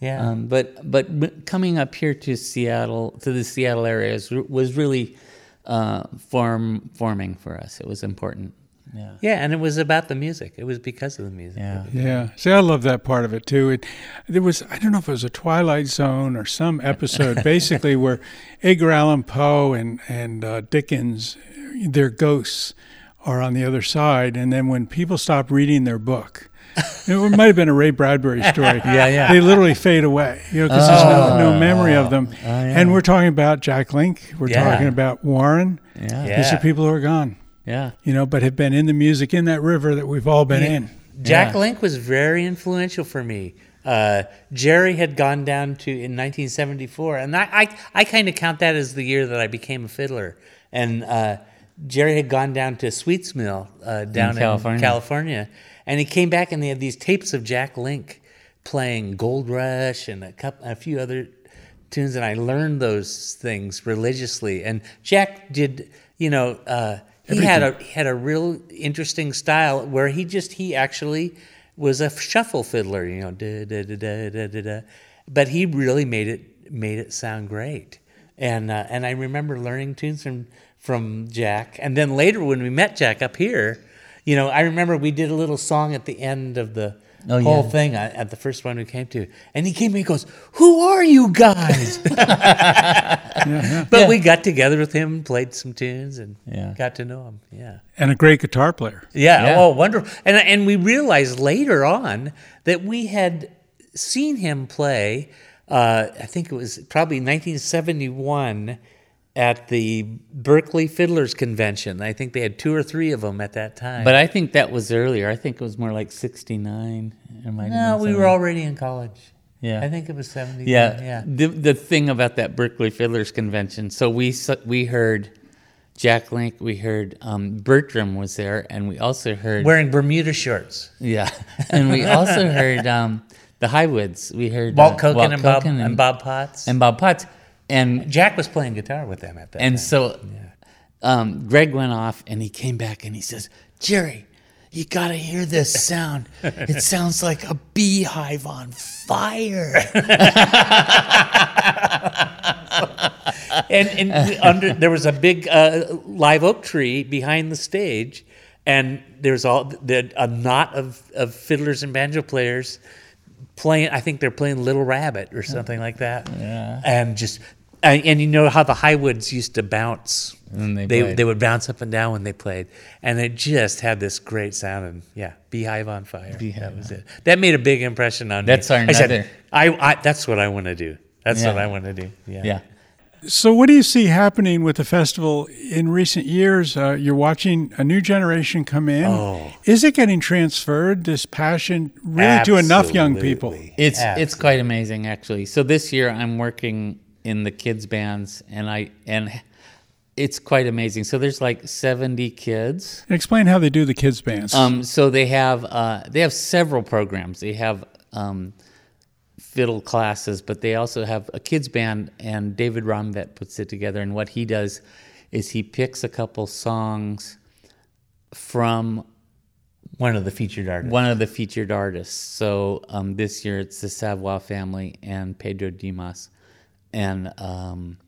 Yeah. Um, but but but coming up here to Seattle, to the Seattle area, is, was really uh, form forming for us. It was important. Yeah. yeah, and it was about the music. It was because of the music. Yeah. Yeah. See, I love that part of it too. It, there was, I don't know if it was a Twilight Zone or some episode, basically where Edgar Allan Poe and and uh, Dickens, their ghosts are on the other side, and then when people stop reading their book. It might have been a Ray Bradbury story. Yeah, yeah. They literally fade away, you know, because there's no, no memory of them. Oh, yeah. And we're talking about Jack Link. We're Yeah. talking about Warren. Yeah. Yeah. These are people who are gone, Yeah. you know, but have been in the music in that river that we've all been in. Jack Yeah. Link was very influential for me. Uh, Jerry had gone down to in 1974, and I I, I kind of count that as the year that I became a fiddler. And uh, Jerry had gone down to Sweets Mill uh, down in California. California. and he came back and they had these tapes of Jack Link playing Gold Rush and a couple, a few other tunes, and I learned those things religiously. And Jack did, you know, uh, he had a he had a real interesting style where he just he actually was a shuffle fiddler, you know, da, da, da, da, da, da, da. but he really made it made it sound great. and uh, and I remember learning tunes from from Jack. And then later when we met Jack up here, you know, I remember we did a little song at the end of the Oh, whole yeah. thing uh, at the first one we came to, and he came and he goes, "Who are you guys?" But we got together with him, played some tunes, and Yeah. got to know him. Yeah. And a great guitar player. Yeah. Yeah. Oh, wonderful. And and we realized later on that we had seen him play. Uh, I think it was probably 1971 at the Berkeley Fiddlers Convention. I think they had two or three of them at that time. But I think that was earlier. I think it was more like 69. Might no, we were already in college. Yeah. I think it was 70. Yeah, Yeah. The the thing about that Berkeley Fiddlers Convention. So we we heard Jack Link. We heard um, Bertram was there, and we also heard Wearing Bermuda shorts. yeah, and we also heard um, the Highwoods. We heard Walt uh, Koken and, Bob, Koken and, Bob Potts. and Bob Potts, and Jack was playing guitar with them at that and time. so um, Greg went off, and he came back, and he says, Jerry. You gotta hear this sound. It sounds like a beehive on fire. and and under there was a big uh, live oak tree behind the stage, and there's all the, a knot of, of fiddlers and banjo players playing. I think they're playing Little Rabbit or something like that. Yeah, and just. And, and you know how the Highwoods used to bounce. When they they, they would bounce up and down when they played, and it just had this great sound. And yeah, Beehive on Fire. that was it. That made a big impression on That's me. our I said, I, I that's what I want to do. That's Yeah. what I want to do. Yeah. yeah. So, what do you see happening with the festival in recent years? Uh, you're watching a new generation come in. Oh. Is it getting transferred, this passion, really to enough young people? Absolutely. It's it's quite amazing actually. So this year I'm working in the kids bands and I and it's quite amazing. So there's like 70 kids. Explain how they do the kids' bands. Um, so they have uh, they have several programs. They have um, fiddle classes, but they also have a kids band, and David Romtvedt puts it together. And what he does is he picks a couple songs from One of the featured artists. one of the featured artists. So um, this year it's the Savoy family and Pedro Dimas, and um,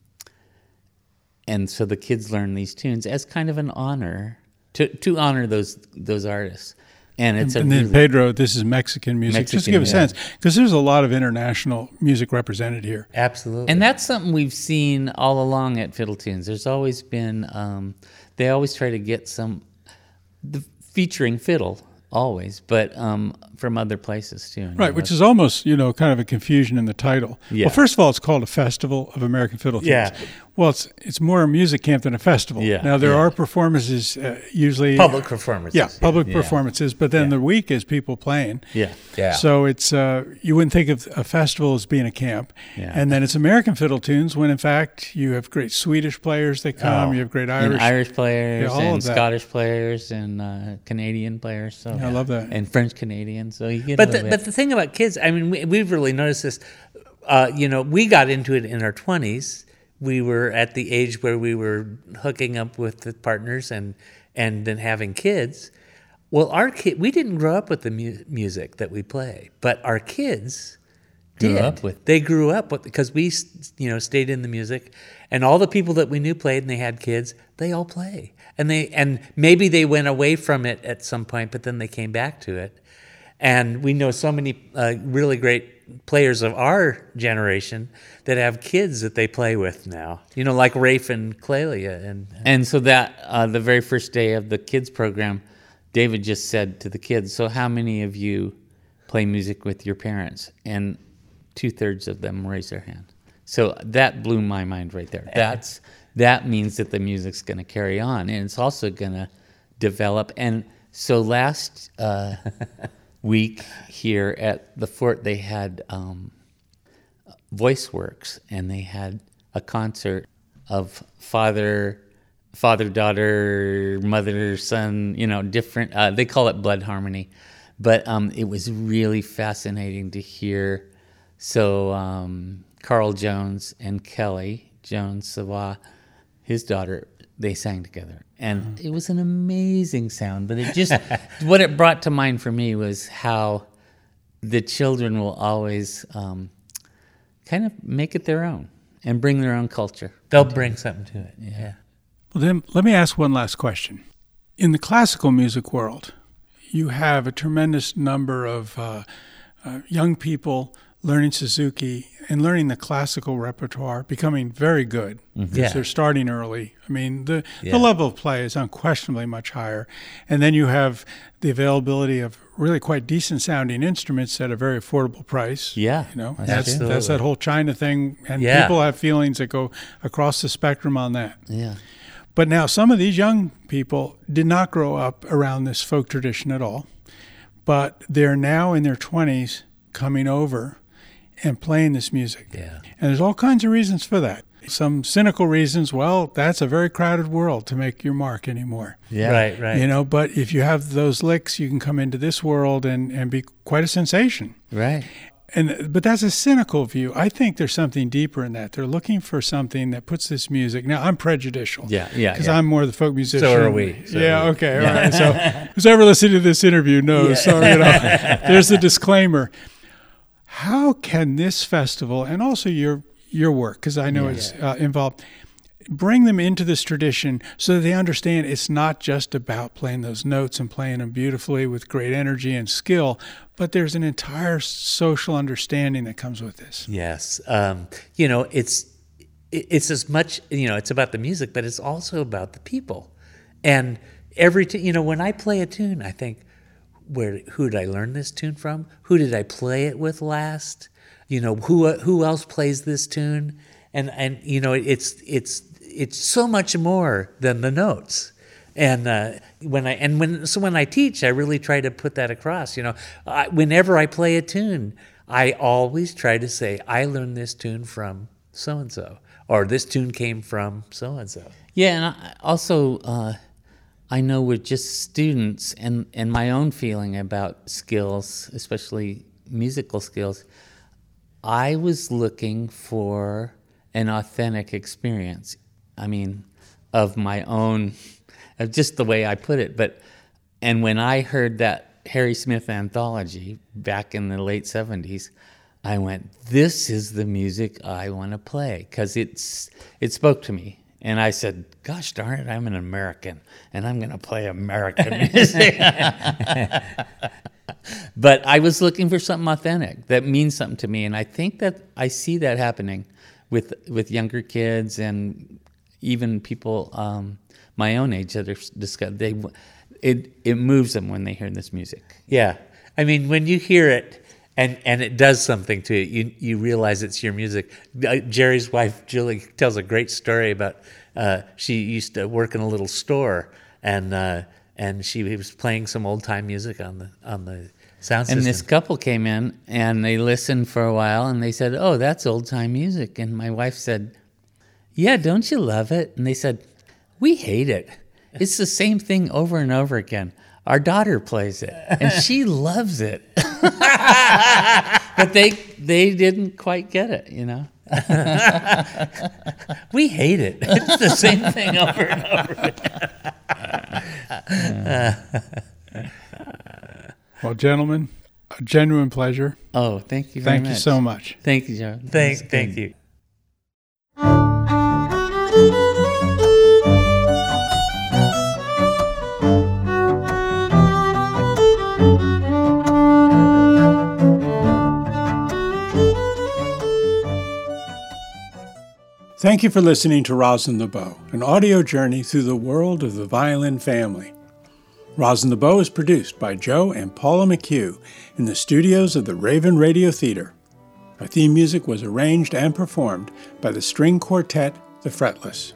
and so the kids learn these tunes as kind of an honor to to honor those those artists, and it's and a then Pedro, this is Mexican music. Just to give a yeah. sense, because there's a lot of international music represented here. Absolutely. and that's something we've seen all along at Fiddle Tunes. There's always been um, they always try to get some the featuring fiddle always, but um, from other places too. Right, which is almost, you know, kind of a confusion in the title. Yeah. Well, first of all, it's called a Festival of American Fiddle Tunes. Yeah. Well, it's it's more a music camp than a festival. Yeah, Now there yeah. are performances uh, usually public performances. Yeah, public Yeah. performances, but then Yeah. the week is people playing. yeah. Yeah. So it's uh, you wouldn't think of a festival as being a camp, Yeah. and then it's American fiddle tunes. When in fact you have great Swedish players that come, Oh. you have great Irish and Irish. Irish players Yeah, all and of that. Scottish players and uh, Canadian players. So I love that. And French Canadian. So you get. but a the, little but the thing about kids, I mean, we, we've really noticed this. Uh, you know, we got into it in our twenties. We were at the age where we were hooking up with the partners and and then having kids. Well, our kid, we didn't grow up with the mu- music that we play, but our kids Grew did. up with- They grew up with because we, you know, stayed in the music, and all the people that we knew played, and they had kids. They all play, and they and maybe they went away from it at some point, but then they came back to it. And we know so many uh, really great players of our generation that have kids that they play with now. You know, like Rafe and Clelia, and And so that uh, the very first day of the kids program, David just said to the kids, "So how many of you play music with your parents?" And two thirds of them raised their hand. So that blew my mind right there. That's that means that the music's going to carry on, and it's also going to develop. And so last uh, week here at the fort, they had. Um, Voice Works, and they had a concert of father, father, daughter, mother, son. You know, different. Uh, they call it blood harmony, but um, it was really fascinating to hear. So um, Carl Jones and Kelly Jones Savoy, his daughter, they sang together, and it was an amazing sound. But it just what it brought to mind for me was how the children will always. Um, kind of make it their own and bring their own culture. They'll bring something to it. Yeah. Well, then let me ask one last question. In the classical music world, you have a tremendous number of uh, uh, young people learning Suzuki and learning the classical repertoire, becoming very good mm-hmm. because Yeah. they're starting early. I mean, the, Yeah. the level of play is unquestionably much higher. And then you have the availability of really quite decent sounding instruments at a very affordable price. Yeah, You know, that's that's, that's that whole China thing. And Yeah. people have feelings that go across the spectrum on that. Yeah. But now some of these young people did not grow up around this folk tradition at all, but they're now in their 20s coming over and playing this music. Yeah. And there's all kinds of reasons for that. Some cynical reasons, well, that's a very crowded world to make your mark anymore. Yeah. Right, right. You know, but if you have those licks, you can come into this world and, and be quite a sensation. Right. And but that's a cynical view. I think there's something deeper in that. They're looking for something that puts this music. Now I'm prejudicial. Yeah, yeah, Because yeah. I'm more the folk musician. So are we. So yeah. are we. Okay. All right. So who's ever listening to this interview knows. So you know, there's a disclaimer. How can this festival and also your your work, because I know it's uh, involved, bring them into this tradition so that they understand it's not just about playing those notes and playing them beautifully with great energy and skill, but there's an entire social understanding that comes with this. Yes, um, you know it's it's as much you know it's about the music, but it's also about the people. And every t- you know when I play a tune, I think, where who did I learn this tune from? Who did I play it with last? You know who who else plays this tune? And and you know it's it's it's so much more than the notes. And uh, when I and when so when I teach, I really try to put that across. You know, I, whenever I play a tune, I always try to say, "I learned this tune from so and so," or "This tune came from so and so." Yeah, and I also uh, I know we're just students and and my own feeling about skills, especially musical skills, I was looking for an authentic experience. I mean, of my own, of just the way I put it. But and when I heard that Harry Smith anthology back in the late seventies. I went, this is the music I want to play because it's it spoke to me, and I said, "Gosh darn it, I'm an American, and I'm going to play American music." but I was looking for something authentic that means something to me, and I think that I see that happening with with younger kids and even people um, my own age that are discuss they it it moves them when they hear this music. Yeah, I mean, when you hear it and and it does something to you, you you realize it's your music. Uh, Jerry's wife Julie tells a great story about uh, she used to work in a little store and uh, and she was playing some old time music on the on the sound system. And this couple came in and they listened for a while and they said, "Oh, that's old time music." And my wife said, "Yeah, don't you love it?" And they said, "We hate it. It's the same thing over and over again." Our daughter plays it and she loves it. but they they didn't quite get it, you know. we hate it. It's the same thing over and over. Well, gentlemen, a genuine pleasure. Oh, thank you very much. Thank much. you so much. Thank you, John. Thank, That's good. thank you. Thank you for listening to Rosin the Bow, an audio journey through the world of the violin family. Rosin the Bow is produced by Joe and Paula McHugh in the studios of the Raven Radio Theater. Our theme music was arranged and performed by the string quartet The Fretless.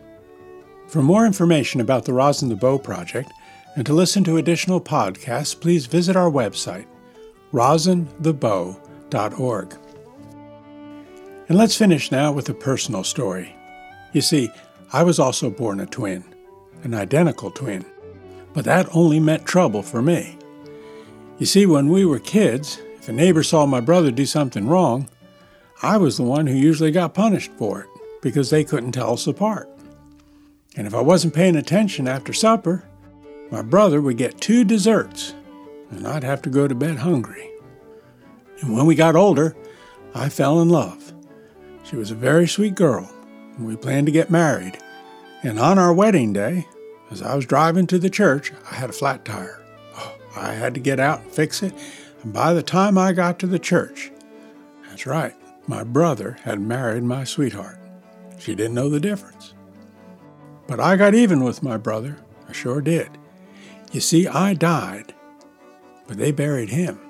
For more information about the Rosin the Bow project and to listen to additional podcasts, please visit our website, rosinthebow.org. And let's finish now with a personal story. You see, I was also born a twin, an identical twin, but that only meant trouble for me. You see, when we were kids, if a neighbor saw my brother do something wrong, I was the one who usually got punished for it because they couldn't tell us apart. And if I wasn't paying attention after supper, my brother would get two desserts, and I'd have to go to bed hungry. And when we got older, I fell in love. She was a very sweet girl, We planned to get married. And on our wedding day, as I was driving to the church, I had a flat tire. Oh, I had to get out and fix it. And by the time I got to the church, that's right, my brother had married my sweetheart. She didn't know the difference. But I got even with my brother. I sure did. You see, I died, but they buried him.